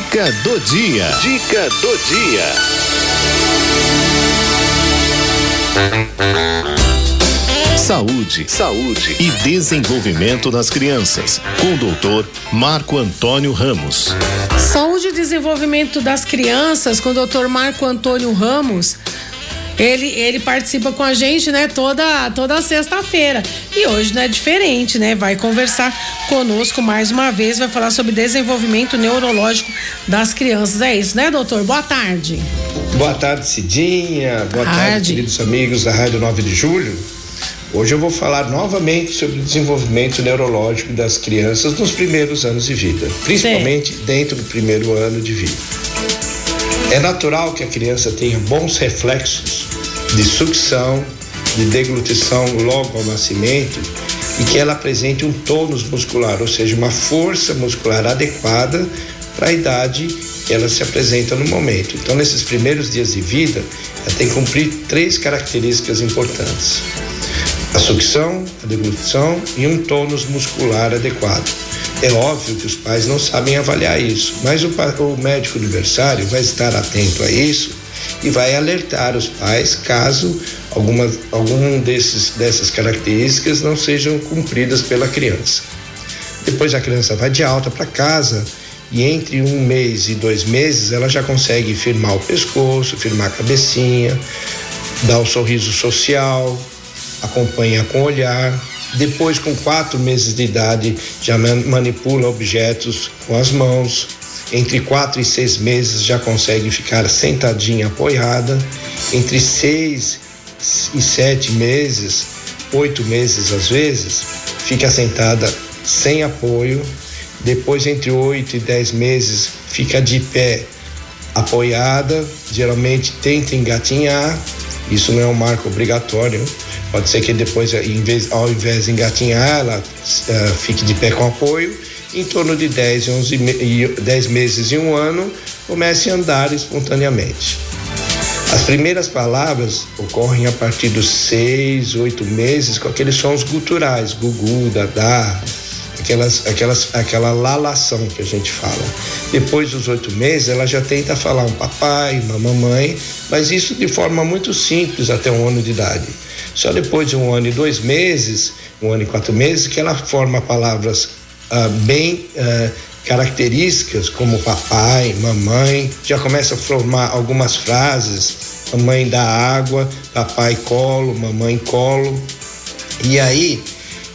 Dica do dia. Dica do dia. Saúde, saúde e desenvolvimento das crianças, com o doutor Marco Antônio Ramos. Saúde e desenvolvimento das crianças, com o doutor Marco Antônio Ramos. Ele, ele participa com a gente, né, toda, toda sexta-feira. E hoje não é diferente, né? Vai conversar conosco mais uma vez, vai falar sobre desenvolvimento neurológico das crianças. É isso, né, doutor? Boa tarde. Boa tarde, Cidinha. Boa tarde, tarde queridos amigos da Rádio 9 de Julho. Hoje eu vou falar novamente sobre o desenvolvimento neurológico das crianças nos primeiros anos de vida, principalmente Sim. dentro do primeiro ano de vida. É natural que a criança tenha bons reflexos de sucção, de deglutição logo ao nascimento e que ela apresente um tônus muscular, ou seja, uma força muscular adequada para a idade que ela se apresenta no momento. Então, nesses primeiros dias de vida, ela tem que cumprir três características importantes: a sucção, a deglutição e um tônus muscular adequado. É óbvio que os pais não sabem avaliar isso, mas o, o médico adversário vai estar atento a isso e vai alertar os pais caso alguma, algum desses, dessas características não sejam cumpridas pela criança. Depois a criança vai de alta para casa e entre um mês e dois meses ela já consegue firmar o pescoço, firmar a cabecinha, dar o sorriso social, acompanha com o olhar, depois, com quatro meses de idade, já manipula objetos com as mãos. Entre quatro e seis meses já consegue ficar sentadinha apoiada. Entre seis e sete meses, oito meses às vezes, fica sentada sem apoio. Depois, entre oito e dez meses, fica de pé apoiada. Geralmente tenta engatinhar. Isso não é um marco obrigatório Pode ser que depois, em vez, ao invés de engatinhar, ela uh, fique de pé com apoio. Em torno de 10, 11, 10 meses e um ano, comece a andar espontaneamente. As primeiras palavras ocorrem a partir dos seis, oito meses, com aqueles sons guturais, gugu, dadá, aquelas, aquelas, aquela lalação que a gente fala. Depois dos oito meses, ela já tenta falar um papai, uma mamãe, mas isso de forma muito simples até um ano de idade. Só depois de um ano e dois meses, um ano e quatro meses, que ela forma palavras ah, bem ah, características, como papai, mamãe, já começa a formar algumas frases, mamãe dá água, papai colo, mamãe colo. E aí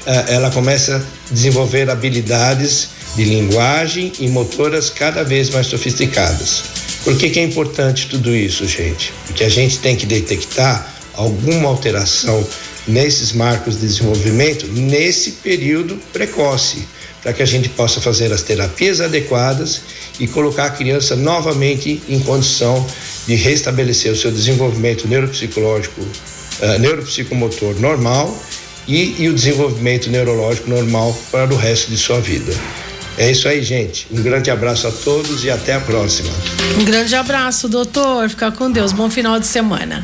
ela começa a desenvolver habilidades de linguagem e motoras cada vez mais sofisticadas. Por que, que é importante tudo isso, gente? Porque a gente tem que detectar alguma alteração nesses marcos de desenvolvimento nesse período precoce, para que a gente possa fazer as terapias adequadas e colocar a criança novamente em condição de restabelecer o seu desenvolvimento neuropsicológico, uh, neuropsicomotor normal e, e o desenvolvimento neurológico normal para o resto de sua vida. É isso aí, gente. Um grande abraço a todos e até a próxima. Um grande abraço, doutor. Fica com Deus. Bom final de semana.